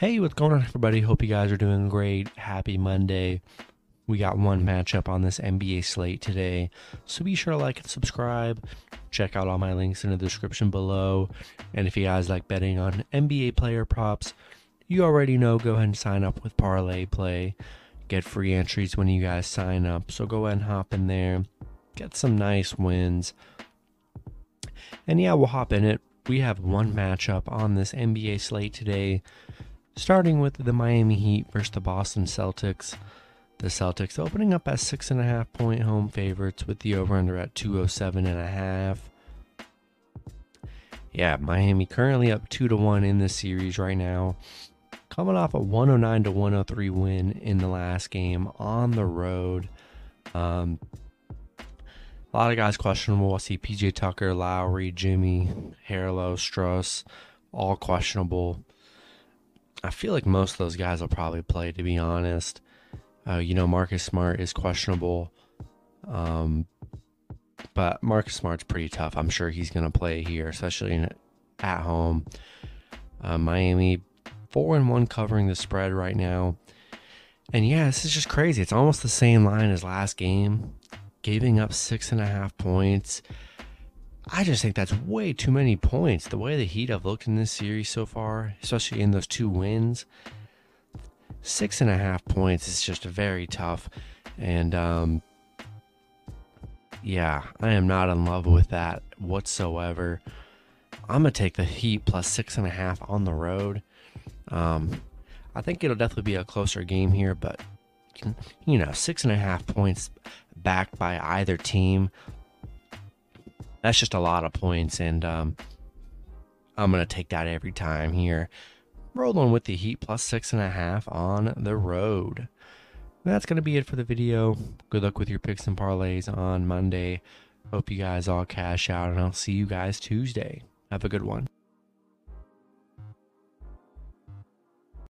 Hey, what's going on, everybody? Hope you guys are doing great. Happy Monday. We got one matchup on this NBA slate today, so be sure to like and subscribe. Check out all my links in the description below. And if you guys like betting on NBA player props, you already know, go ahead and sign up with Parlay Play. Get free entries when you guys sign up. So go ahead and hop in there, get some nice wins. And yeah, we'll hop in it. We have one matchup on this NBA slate today, starting with the Miami Heat versus the Boston Celtics. The Celtics opening up as six and a half point home favorites with the over under at 207 and a half. Yeah, Miami currently up two to one in this series right now coming off a 109 to 103 win in the last game on the road. Um, a lot of guys questionable. I see PJ Tucker, Lowry, Jimmy, Herro, Strus, all questionable. I feel like most of those guys will probably play, to be honest. Uh, you know, Marcus Smart is questionable. Um, but Marcus Smart's pretty tough. I'm sure he's going to play here, especially in, at home. Uh, Miami four and one covering the spread right now. And yeah, this is just crazy. It's almost the same line as last game, giving up six and a half points. I just think that's way too many points. The way the Heat have looked in this series so far, especially in those two wins, six and a half points is just very tough. And um, yeah, I am not in love with that whatsoever. I'm gonna take the Heat plus six and a half on the road. Um, I think it'll definitely be a closer game here, but you know, six and a half points backed by either team. That's just a lot of points, and um, I'm gonna take that every time here. Rolling with the Heat plus six and a half on the road. That's gonna be it for the video. Good luck with your picks and parlays on Monday. Hope you guys all cash out, and I'll see you guys Tuesday. Have a good one.